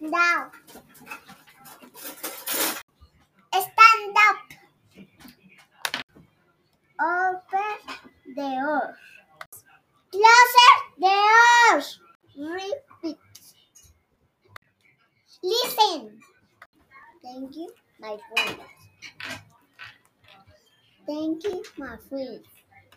Down. Stand up. Open the doors. Close the doors. Repeat. Listen. Thank you, my friends. Thank you, my friends.